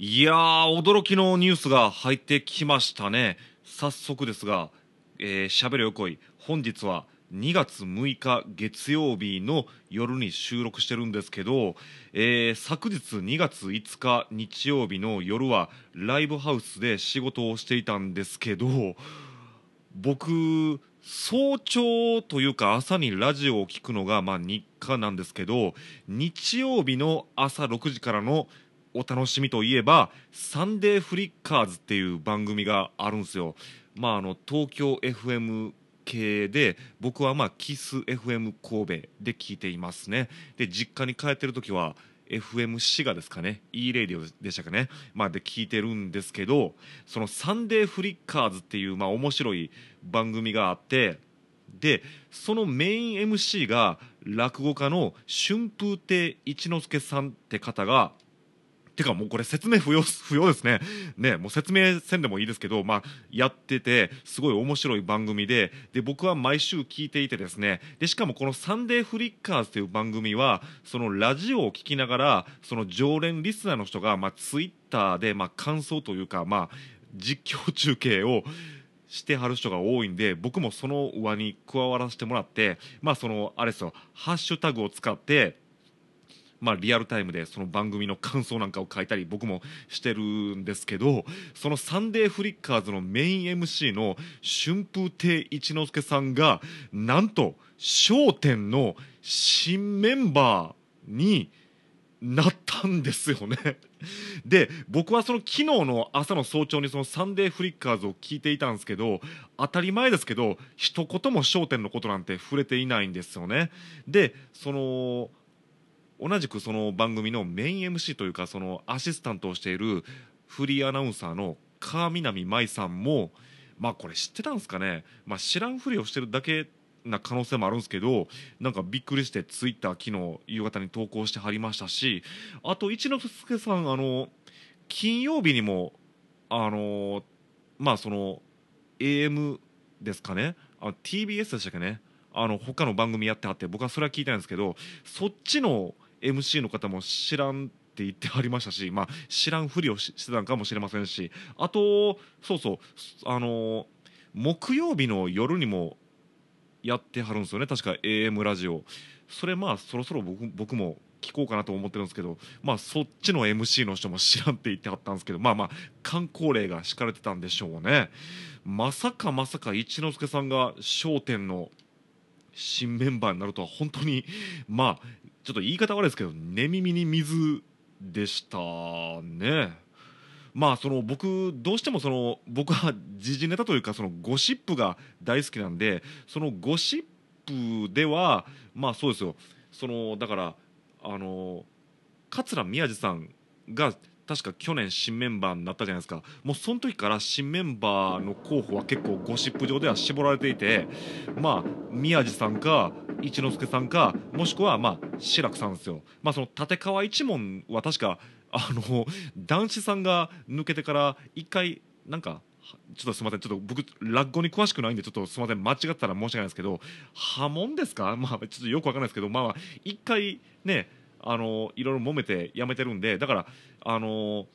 いやー驚きのニュースが入ってきましたね。早速ですが「えー、しゃべるよこい」本日は2月6日月曜日の夜に収録してるんですけど、えー、昨日2月5日日曜日の夜はライブハウスで仕事をしていたんですけど僕早朝というか朝にラジオを聞くのがまあ日課なんですけど日曜日の朝6時からのお楽しみといえば「サンデーフリッカーズ」っていう番組があるんですよ。まあ、あの東京 FM 系で僕はまあキス FM 神戸で聞いていますね。で実家に帰ってる時は FM 滋賀ですかね。E レディオでしたかね、まあ、で聞いてるんですけどその「サンデーフリッカーズ」っていうまあ面白い番組があってでそのメイン MC が落語家の春風亭一之輔さんって方がてかもうこれ説明不要 不要ですね。ね、もう説明せんでもいいですけど、まあ、やってて、すごい面白い番組で、で、僕は毎週聞いていてですね、で、しかもこのサンデーフリッカーズという番組は、そのラジオを聞きながら、その常連リスナーの人が、まあ、ツイッターで、まあ、感想というか、まあ、実況中継を、してはる人が多いんで僕もその輪に加わらせてもらってまあそのあれですよハッシュタグを使ってまあ、リアルタイムでその番組の感想なんかを書いたり僕もしてるんですけどその「サンデーフリッカーズ」のメイン MC の春風亭一之輔さんがなんと『笑点』の新メンバーになったんですよね。で僕はその昨日の朝の早朝にそのサンデーフリッカーズを聞いていたんですけど当たり前ですけど一言も『笑点』のことなんて触れていないんですよね。でその同じくその番組のメイン MC というかそのアシスタントをしているフリーアナウンサーの川南舞さんもまあこれ知ってたんですかね、まあ、知らんふりをしてるだけな可能性もあるんですけどなんかびっくりしてツイッター昨日夕方に投稿してはりましたしあと一之輔さんあの金曜日にもあのまあその AM ですかね？あ TBS でしたっけね？あの他の番組やってはって僕はそれは聞いたんですけどそっちの MC の方も知らんって言ってはりましたし、まあ、知らんふりをしてたんかもしれませんしあとそうそうあの木曜日の夜にもやってはるんですよね確か AM ラジオ。それまあそろそろ僕僕も聞こうかなと思ってるんですけどまあそっちの MC の人も知らんって言ってはったんですけどまあまあ観光例が敷かれてたんでしょうね。まさかまさか一之輔さんが『笑点』の新メンバーになるとは本当にまあちょっと言い方悪いですけど寝耳に水でしたね。まあその僕どうしてもその僕は時事ネタというかそのゴシップが大好きなんでそのゴシップではまあそうですよそのだからあの桂宮治さんが確か去年新メンバーになったじゃないですかもうその時から新メンバーの候補は結構ゴシップ上では絞られていてまあ宮治さんか一之輔さんかもしくはまあ志らくさんですよ。まあその立川一門は確かあの男子さんが抜けてから一回なんかちょっとすみません、ちょっと僕、落語に詳しくないんで、ちょっとすみません、間違ったら申し訳ないですけど、波紋ですか、まあ、ちょっとよくわかんないですけど、まあ、一回ね、あのいろいろ揉めてやめてるんでだからあの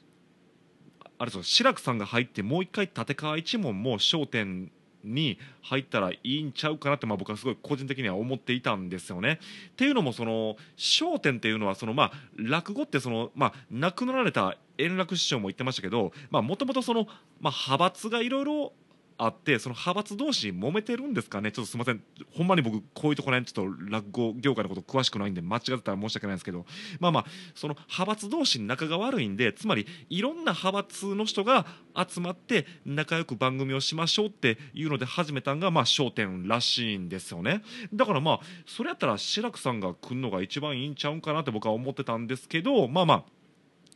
あれです志らくさんが入ってもう一回立川一門も『笑点』に入ったらいいんちゃうかなって、まあ、僕はすごい個人的には思っていたんですよね。っていうのもその『笑点』っていうのはその、まあ、落語ってその、まあ、亡くなられた円楽師匠も言ってましたけどもともとその、派閥がいろいろあってその派閥同士揉めてるんですかね？ちょっとすみません。ほんまに僕こういうところねちょっと落語業界のこと詳しくないんで間違ってたら申し訳ないんですけど。まあまあその派閥同士仲が悪いんでつまりいろんな派閥の人が集まって仲良く番組をしましょうっていうので始めたんがまあ『笑点』らしいんですよね。だからまあそれやったら志らくさんが来るのが一番いいんちゃうんかなって僕は思ってたんですけどまあまあ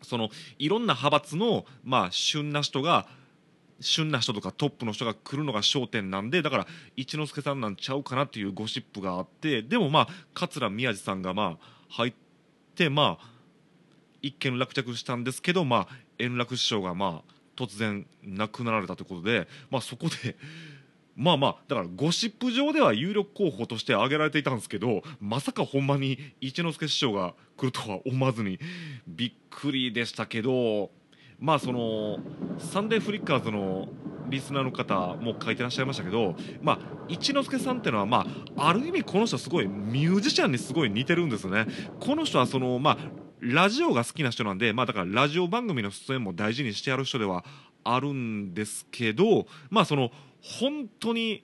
そのいろんな派閥のまあ旬な人が旬な人とかトップの人が来るのが焦点なんでだから一之輔さんなんちゃうかなっていうゴシップがあってでもまあ桂宮治さんがまあ入ってまあ一見落着したんですけどまあ円楽師匠がまあ突然亡くなられたということでまあそこで。まあまあだからゴシップ上では有力候補として挙げられていたんですけどまさかほんまに一之輔師匠が来るとは思わずにびっくりでしたけどまあそのサンデーフリッカーズのリスナーの方も書いてらっしゃいましたけど、まあ、一之輔さんっていうのは、まあ、ある意味この人すごいミュージシャンにすごい似てるんですよね。この人はその、まあ、ラジオが好きな人なんで、まあ、だからラジオ番組の出演も大事にしてやる人ではあるんですけど、まあ、その本当に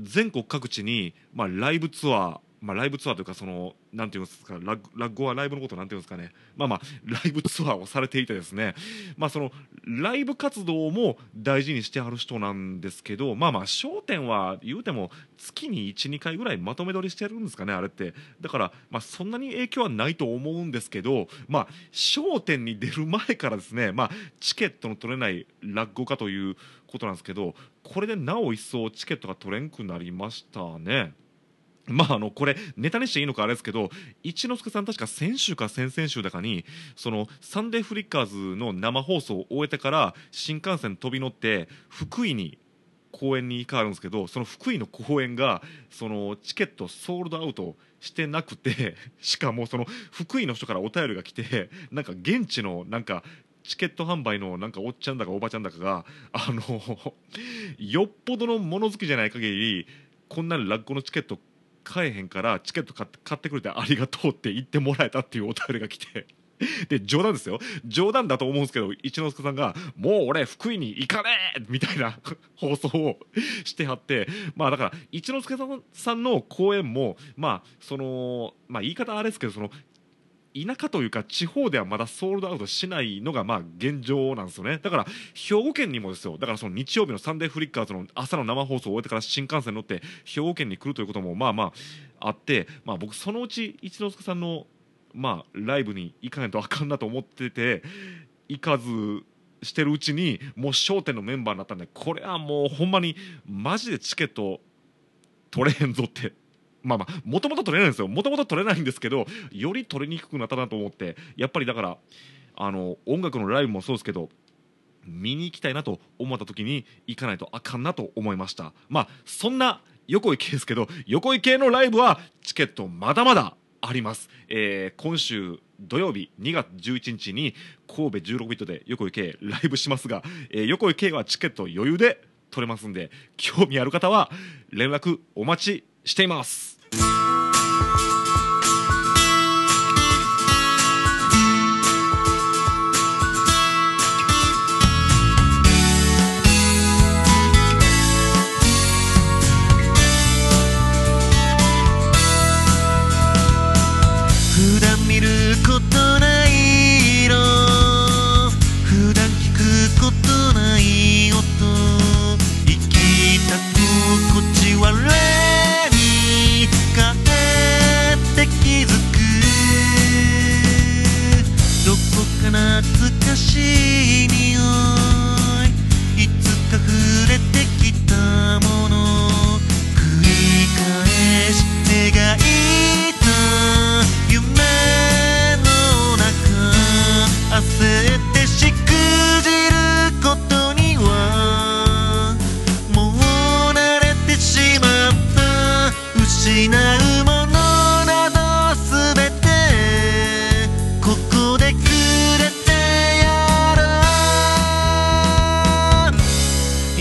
全国各地に、まあ、ライブツアーまあ、ライブツアーというかそのなんていうんですかララッゴはライブのことなんていうんですかね。まあまあライブツアーをされていてですね。まあそのライブ活動も大事にしてはる人なんですけどまあまあ『笑点』は言うても月に12回ぐらいまとめ撮りしてるんですかねあれって。だからまあそんなに影響はないと思うんですけどまあ『笑点』に出る前からですねまあチケットの取れない落語家ということなんですけどこれでなお一層チケットが取れんくなりましたね。まあ、あのこれネタにしていいのかあれですけど一之輔さん確か先週か先々週だかにそのサンデーフリッカーズの生放送を終えてから新幹線飛び乗って福井に公演に行かはるんですけどその福井の公演がそのチケットソールドアウトしてなくて しかもその福井の人からお便りが来てなんか現地のなんかチケット販売のなんかおっちゃんだかおばちゃんだかがあのよっぽどの物好きじゃない限りこんな落語のチケット買えへんからチケット買って買ってくれてありがとうって言ってもらえたっていうお便りが来て で冗談ですよ冗談だと思うんですけど一之輔さんが「もう俺福井に行かねえ!」みたいな 放送をしてはってまあだから一之輔さんの講演もまあそのまあ言い方あれですけどその田舎というか地方ではまだソールドアウトしないのがまあ現状なんですよね。だから兵庫県にもですよ。だからその日曜日のサンデーフリッカーズの朝の生放送を終えてから新幹線に乗って兵庫県に来るということもまあまああって、まあ、僕そのうち一之輔さんのまあライブに行かないとあかんなと思ってて行かずしてるうちにもう『笑点』のメンバーになったんでこれはもうほんまにマジでチケット取れへんぞってまあまあもともと取れないんですよ。もともと取れないんですけどより取りにくくなったなと思って。やっぱりだからあの音楽のライブもそうですけど見に行きたいなと思った時に行かないとあかんなと思いました。まあそんな横井系ですけど横井系のライブはチケットまだまだあります、えー、今週土曜日2月11日に神戸16ビットで横井系ライブしますが、えー、横井系はチケット余裕で取れますんで興味ある方は連絡お待ちしています。Thank you.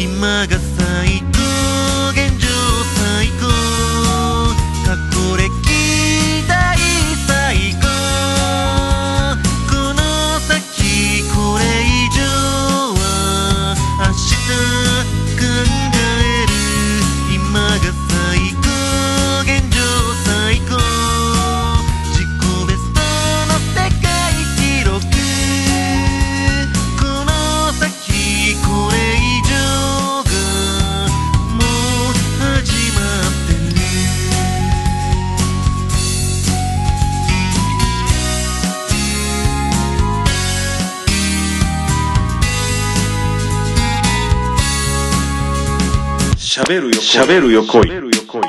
今が最高喋る横る横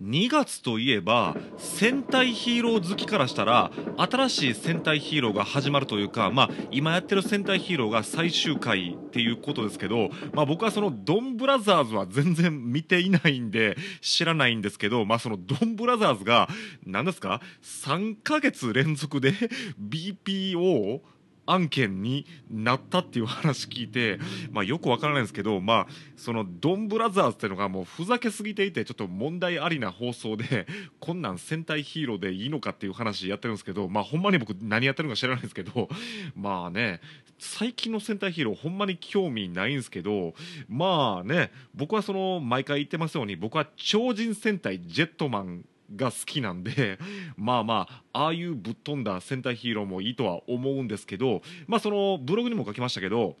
2月といえば戦隊ヒーロー好きからしたら新しい戦隊ヒーローが始まるというか、まあ、今やってる戦隊ヒーローが最終回っていうことですけど、まあ、僕はそのドンブラザーズは全然見ていないんで知らないんですけど、まあ、そのドンブラザーズが何ですか？3ヶ月連続で BPO 案件になったっていう話聞いて、まあ、よくわからないんですけど、まあ、そのドンブラザーズっていうのがもうふざけすぎていてちょっと問題ありな放送で こんなん戦隊ヒーローでいいのかっていう話やってるんですけど、まあ、ほんまに僕何やってるのか知らないんですけど まあね最近の戦隊ヒーローほんまに興味ないんですけどまあね僕はその毎回言ってますように僕は超人戦隊ジェットマンが好きなんで まあまあああいうぶっ飛んだ戦隊ヒーローもいいとは思うんですけどまあそのブログにも書きましたけど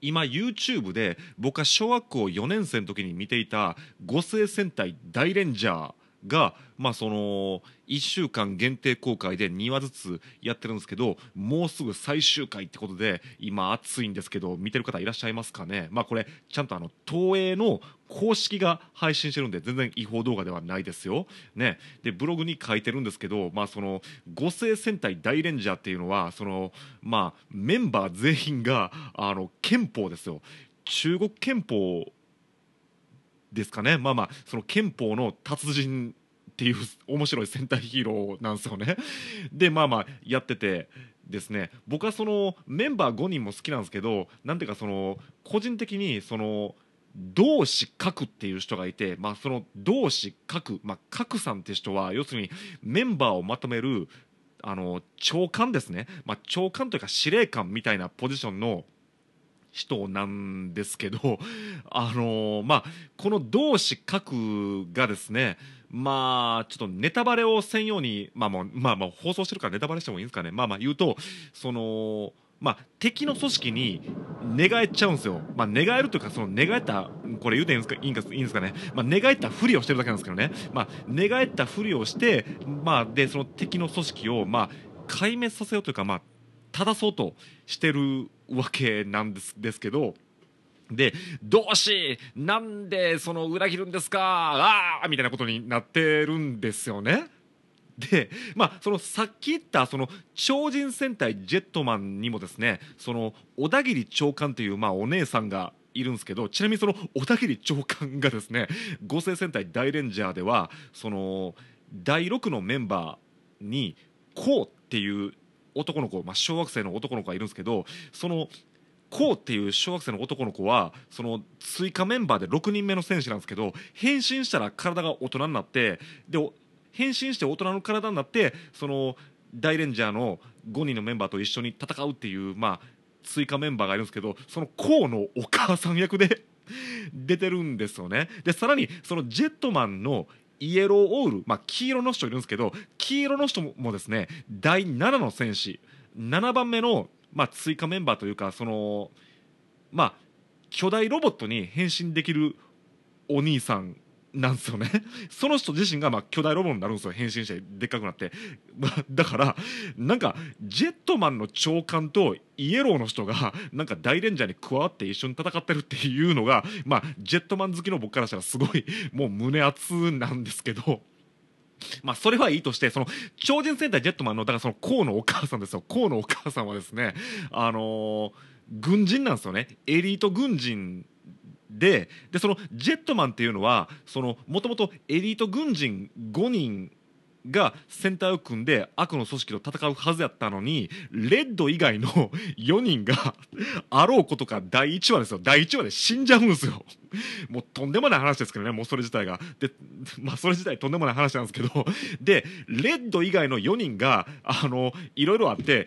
今 YouTube で僕は小学校4年生の時に見ていた「五星戦隊大レンジャー」が、まあ、その1週間限定公開で2話ずつやってるんですけどもうすぐ最終回ってことで今熱いんですけど見てる方いらっしゃいますかね？まあこれちゃんとあの東映の公式が配信してるんで全然違法動画ではないですよ。ね、でブログに書いてるんですけど、まあ、その五星戦隊大レンジャーっていうのはその、まあ、メンバー全員があの憲法ですよ中国憲法ですかねまあまあその憲法の達人っていう面白い戦隊ヒーローなんですよね。でまあまあやっててですね僕はそのメンバー5人も好きなんですけどなんていうかその個人的にその同志角っていう人がいて、まあ、その同志角、まあ、角さんって人は要するにメンバーをまとめるあの長官ですね、まあ、長官というか司令官みたいなポジションの人なんですけど、あの、まあ、この同志各がですね、まあ、ちょっとネタバレをせんように、まあもう、まあまあ、放送してるからネタバレしてもいいんですかね。まあまあ言うと、その、まあ、敵の組織に寝返っちゃうんですよ。まあ、寝返るというか、その寝返った、これ言うていいんですかいいんですかね。まあ、寝返ったふりをしてるだけなんですけどね。まあ、寝返ったふりをして、まあ、で、その敵の組織を、まあ、壊滅させようというか、まあ、正そうとしてるわけなんですですけどで「どうしなんでその裏切るんですかああ!」みたいなことになってるんですよね。でまあそのさっき言ったその超人戦隊ジェットマンにもですねその小田切長官というまあお姉さんがいるんですけどちなみにその小田切長官がですね合成戦隊大レンジャーではその第6のメンバーにこうっていう男の子、まあ、小学生の男の子がいるんですけどそのこうっていう小学生の男の子はその追加メンバーで6人目の選手なんですけど変身したら体が大人になってで変身して大人の体になってその大レンジャーの5人のメンバーと一緒に戦うっていう、まあ、追加メンバーがいるんですけどそのこうのお母さん役で 出てるんですよね。でさらにそのジェットマンのイエローオール、まあ、黄色の人いるんですけど黄色の人もですね第7の戦士7番目の、まあ、追加メンバーというかそのまあ巨大ロボットに変身できるお兄さんなんですよね その人自身がまあ巨大ロボになるんですよ変身してでっかくなって、だからなんかジェットマンの長官とイエローの人が なんか大レンジャーに加わって一緒に戦ってるっていうのがまあジェットマン好きの僕からしたらすごいもう胸熱なんですけどまあ、それはいいとして、その、超人戦隊ジェットマンの、だからその、コウのお母さんですよ。コウのお母さんはですね、あのー、軍人なんですよね。エリート軍人ででそのジェットマンっていうのはもともとエリート軍人5人がセンターを組んで悪の組織と戦うはずやったのにレッド以外の 4人があろうことか第1話ですよ。第1話で死んじゃうんですよ。もうとんでもない話ですけどねもうそれ自体が。でまあそれ自体とんでもない話なんですけど。でレッド以外の4人があのいろいろあって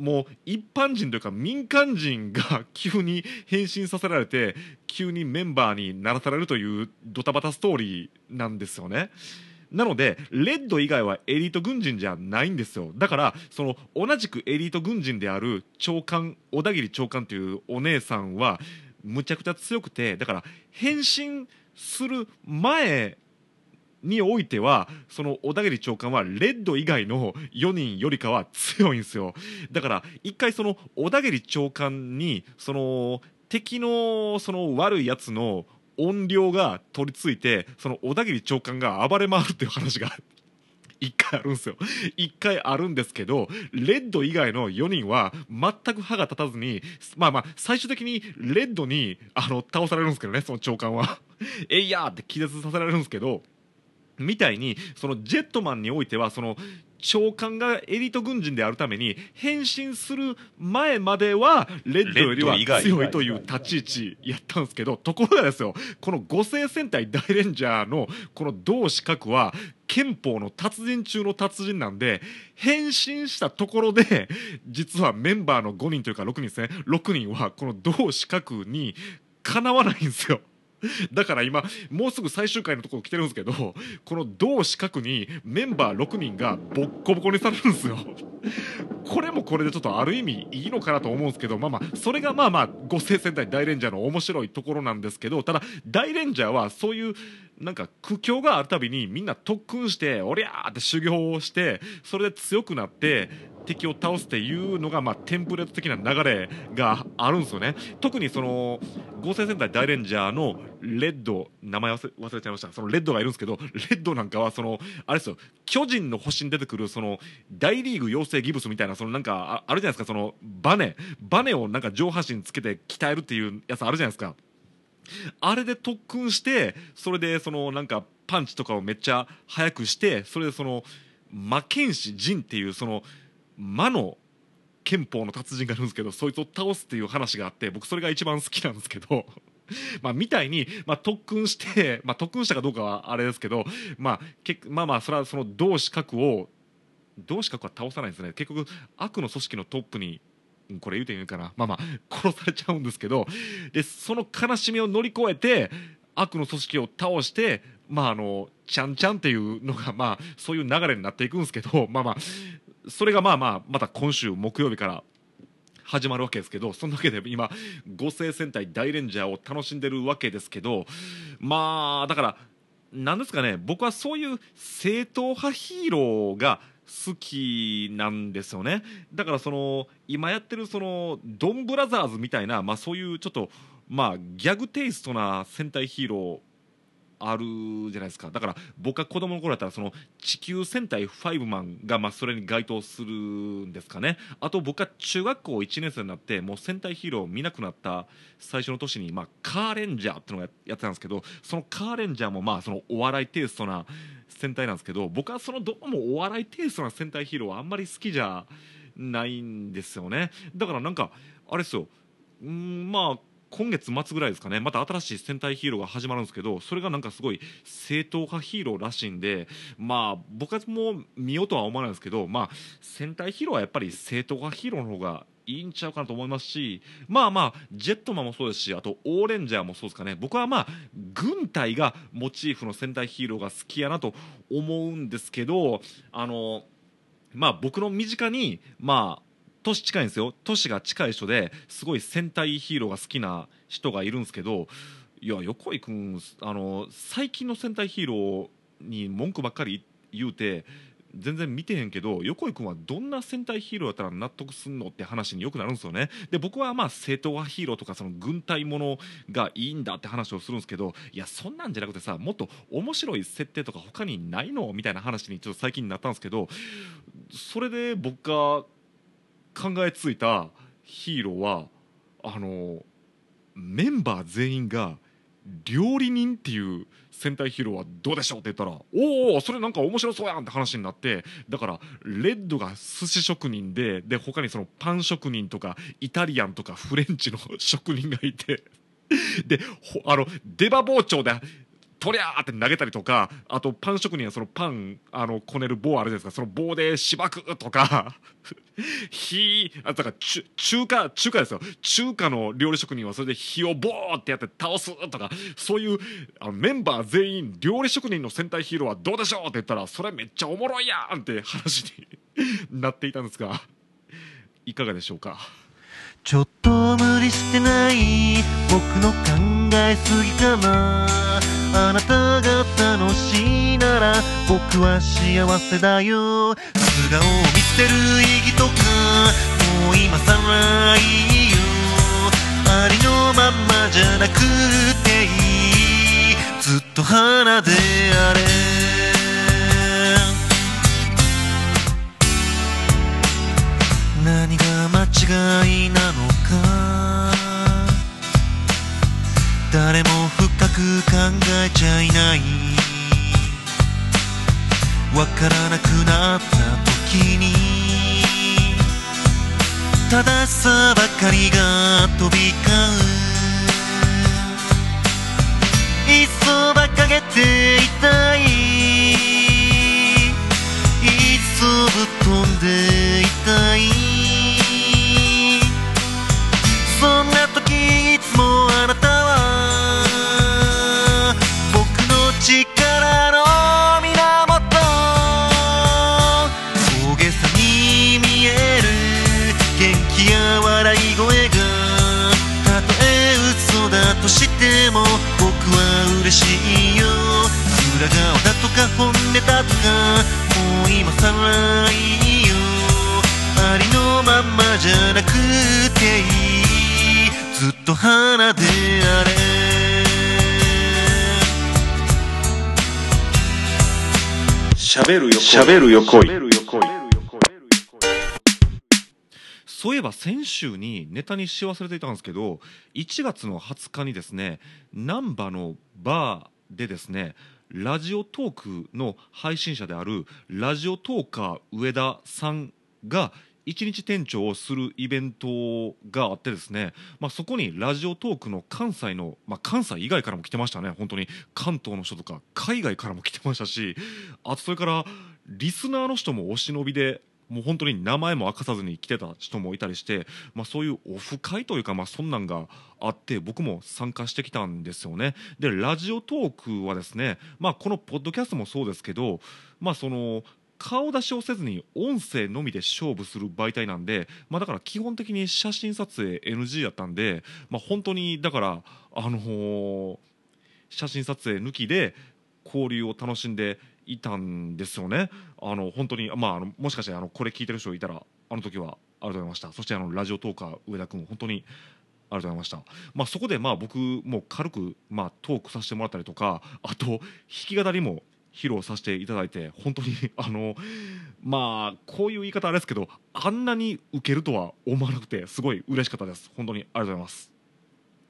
もう一般人というか民間人が急に変身させられて急にメンバーにならされるというドタバタストーリーなんですよね。なのでレッド以外はエリート軍人じゃないんですよだからその同じくエリート軍人である長官小田切長官というお姉さんはむちゃくちゃ強くてだから変身する前においてはその小田切長官はレッド以外の4人よりかは強いんですよ。だから一回その小田切長官にその敵のその悪いやつの音量が取り付いてその小田切長官が暴れ回るっていう話が 一回あるんですよ。一回あるんですけどレッド以外の4人は全く歯が立たずにまあまあ最終的にレッドにあの倒されるんですけどねその長官は。えいやーって気絶させられるんですけどみたいにそのジェットマンにおいてはその長官がエリート軍人であるために変身する前まではレッドよりは強いという立ち位置やったんですけどところがですよこの五星戦隊大レンジャーのこの同志角は憲法の達人中の達人なんで変身したところで実はメンバーの5人というか6人ですね6人はこの同志角にかなわないんですよ。だから今もうすぐ最終回のところ来てるんですけどこの同四角にメンバー6人がボッコボコにされるんですよ。これもこれでちょっとある意味いいのかなと思うんですけどまあまあそれがまあまあ五星戦隊大レンジャーの面白いところなんですけどただ大レンジャーはそういうなんか苦境があるたびにみんな特訓しておりゃーって修行をしてそれで強くなって敵を倒すっていうのが、まあ、テンプレート的な流れがあるんですよね。特にその合成戦隊大レンジャーのレッド名前忘れちゃいました。そのレッドがいるんですけどレッドなんかはそのあれですよ。巨人の星に出てくるその大リーグ養成ギブスみたいなそのなんかあるじゃないですか。そのバネ。バネをなんか上半身つけて鍛えるっていうやつあるじゃないですか。あれで特訓してそれでそのなんかパンチとかをめっちゃ速くしてそれでその魔剣士陣っていうその魔の憲法の達人がいるんですけどそいつを倒すっていう話があって僕それが一番好きなんですけど まあみたいに、まあ、特訓して、まあ、特訓したかどうかはあれですけど、まあ、けまあまあそれはその同志核を同志核は倒さないんですね。結局悪の組織のトップにこれ言うていいかな。まあまあ殺されちゃうんですけどでその悲しみを乗り越えて悪の組織を倒してまああのちゃんちゃんっていうのがまあそういう流れになっていくんですけどまあまあそれがまあまあまた今週木曜日から始まるわけですけどそんなわけで今五星戦隊大レンジャーを楽しんでるわけですけどまあだからなんですかね僕はそういう正統派ヒーローが好きなんですよね。だからその今やってるそのドンブラザーズみたいな、まあ、そういうちょっとまあギャグテイストな戦隊ヒーローあるじゃないですかだから僕が子供の頃だったらその地球戦隊ファイブマンがまあそれに該当するんですかね。あと僕が中学校1年生になってもう戦隊ヒーローを見なくなった最初の年にまあカーレンジャーっていうのをやってたんですけどそのカーレンジャーもまあそのお笑いテイストな戦隊なんですけど僕はそのどうもお笑いテイストな戦隊ヒーローはあんまり好きじゃないんですよね。だからなんかあれですよ。うんまあ今月末ぐらいですかね。また新しい戦隊ヒーローが始まるんですけどそれがなんかすごい正統派ヒーローらしいんでまあ僕はもう見ようとは思わないんですけどまあ戦隊ヒーローはやっぱり正統派ヒーローの方がいいんちゃうかなと思いますしまあまあジェットマンもそうですしあとオーレンジャーもそうですかね。僕はまあ軍隊がモチーフの戦隊ヒーローが好きやなと思うんですけどあのまあ僕の身近にまあ年近いんですよ。年が近い人ですごい戦隊ヒーローが好きな人がいるんですけどいや横井君あの最近の戦隊ヒーローに文句ばっかり言うて全然見てへんけど横井君はどんな戦隊ヒーローやったら納得すんのって話によくなるんですよね。で僕はまあ正統派ヒーローとかその軍隊ものがいいんだって話をするんですけどいやそんなんじゃなくてさもっと面白い設定とか他にないの？みたいな話にちょっと最近になったんですけどそれで僕が考えついたヒーローはあのメンバー全員が料理人っていう戦隊ヒーローはどうでしょうって言ったらおおそれなんか面白そうやんって話になってだからレッドが寿司職人でで他にそのパン職人とかイタリアンとかフレンチの職人がいてであの出刃包丁でとりゃーって投げたりとかあとパン職人はそのパンあのこねる棒あるじゃないですか。その棒でしばくとか火あだから中華中華ですよ。中華の料理職人はそれで火をボーってやって倒すとかそういうあのメンバー全員料理職人の戦隊ヒーローはどうでしょうって言ったらそれめっちゃおもろいやんって話になっていたんですがいかがでしょうかちょっと無理してない僕の考えすぎかな。あなたが楽しいなら僕は幸せだよ。素顔を見せる意義とかもう今さらいいよ。ありのままじゃなくていい。ずっと花であれ。何が間違いなのか。誰も深く考えちゃいない。わからなくなった時にたださばかりが飛び交う。いっそ馬鹿げていたい。いっそぶっ飛んでいたい。嬉しいよ。裏側だとか本音だとかもう今さらいいよ。ありのまんまじゃなくていい。ずっと花であれ。喋るよ喋るよ恋そういえば先週にネタにし忘れていたんですけど1月の20日にですね難波のバーでですねラジオトークの配信者であるラジオトーカー上田さんが一日店長をするイベントがあってですね、まあ、そこにラジオトークの関西の、まあ、関西以外からも来てましたね本当に。関東の人とか海外からも来てましたしあとそれからリスナーの人もお忍びでもう本当に名前も明かさずに来てた人もいたりして、まあ、そういうオフ会というか、まあ、そんなんがあって僕も参加してきたんですよね。でラジオトークはですね、まあ、このポッドキャストもそうですけど、まあ、その顔出しをせずに音声のみで勝負する媒体なんで、まあ、だから基本的に写真撮影 NG やったんで、まあ、本当にだからあのー写真撮影抜きで交流を楽しんでいたんですよね。あの本当にまああのもしかしてあのこれ聞いてる人いたらあの時はありがとうございました。そしてあのラジオトーカー上田君本当にありがとうございました。まあそこでまあ僕も軽くまあトークさせてもらったりとか、あと弾き語りも披露させていただいて本当にあのまあこういう言い方あれですけどあんなに受けるとは思わなくてすごい嬉しかったです本当にありがとうございます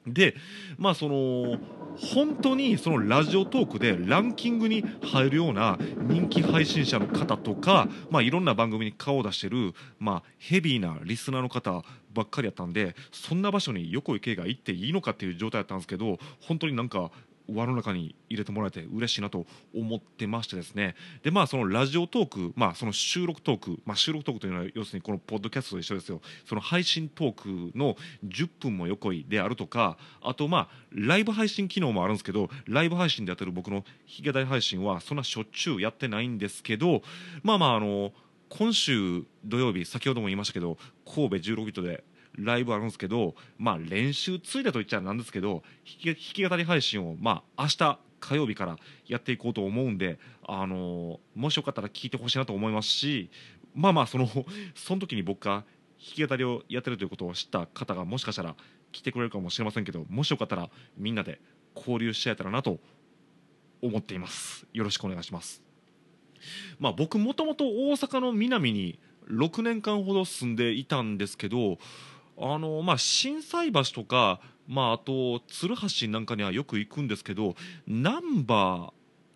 でまあその本当にそのラジオトークでランキングに入るような人気配信者の方とか、まあ、いろんな番組に顔を出してる、まあ、ヘビーなリスナーの方ばっかりやったんでそんな場所に横井圭が行っていいのかっていう状態だったんですけど本当になんか輪の中に入れてもらえて嬉しいなと思ってましてですね。でまあそのラジオトーク、まあ、その収録トーク、まあ、収録トークというのは要するにこのポッドキャストと一緒ですよ。その配信トークの10分も横井であるとかあとまあライブ配信機能もあるんですけどライブ配信でやってる僕のヒゲダイ配信はそんなしょっちゅうやってないんですけどまあまああの今週土曜日先ほども言いましたけど神戸16ビットでライブあるんですけど、まあ、練習ついだと言っちゃなんですけど弾き語り配信を、まあ、明日火曜日からやっていこうと思うんで、あのもしよかったら聞いてほしいなと思いますしまあまあその その時に僕が弾き語りをやってるということを知った方がもしかしたら来てくれるかもしれませんけどもしよかったらみんなで交流し合えたらなと思っています。よろしくお願いします。まあ僕もともと大阪の南に6年間ほど住んでいたんですけどあのまあ心斎橋とかまああと鶴橋なんかにはよく行くんですけど難波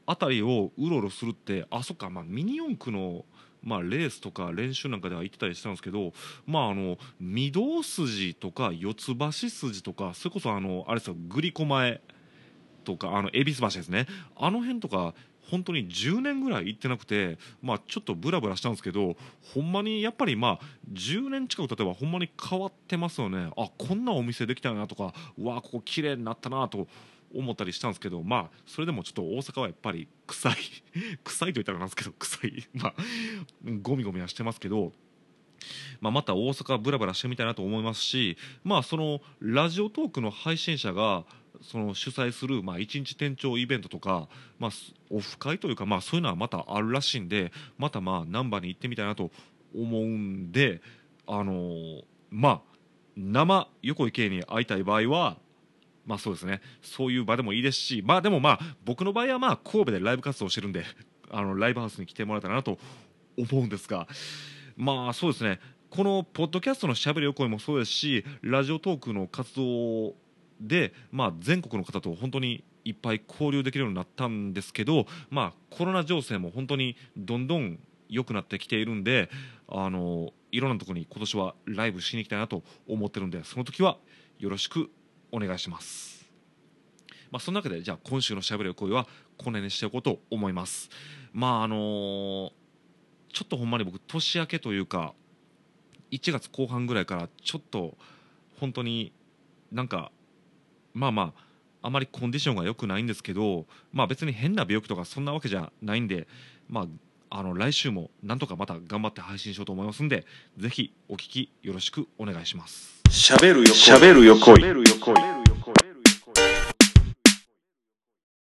あたりをうろうろするってあそっかまあミニ四駆のまあ、レースとか練習なんかでは行ってたりしたんですけど、まあ、あの御堂筋とか四ツ橋筋とかそれこそあのあれですよグリコ前とかあの恵比寿橋ですね。あの辺とか本当に10年ぐらい行ってなくて、まあ、ちょっとブラブラしたんですけどほんまにやっぱりまあ10年近く経てばほんまに変わってますよね。あこんなお店できたなとかうわここ綺麗になったなと思ったりしたんですけどまあそれでもちょっと大阪はやっぱり臭い 臭いと言ったらなんですけど臭い。まあゴミゴミはしてますけどまあ、また大阪ブラブラしてみたいなと思いますし、まあ、そのラジオトークの配信者がその主催する、まあ、一日店長イベントとか、まあ、オフ会というか、まあ、そういうのはまたあるらしいんでまたまあ難波に行ってみたいなと思うんで、あのーまあ生横井圭に会いたい場合はまあそうですね。そういう場でもいいですしまあでもまあ僕の場合はまあ神戸でライブ活動してるんであのライブハウスに来てもらえたらなと思うんですがまあそうですね。このポッドキャストのしゃべる横井もそうですしラジオトークの活動で、まあ、全国の方と本当にいっぱい交流できるようになったんですけど、まあ、コロナ情勢も本当にどんどん良くなってきているんであのいろんなところに今年はライブしに行きたいなと思ってるんでその時はよろしくお願いします。まあ、その中でじゃあ今週のしゃべる声はこの辺にしておこうと思います。まああのちょっとほんまに僕年明けというか1月後半ぐらいからちょっと本当になんかまあまああまりコンディションが良くないんですけどまあ別に変な病気とかそんなわけじゃないんでまああの来週もなんとかまた頑張って配信しようと思いますんでぜひお聞きよろしくお願いします。しゃべるよしゃべるよこい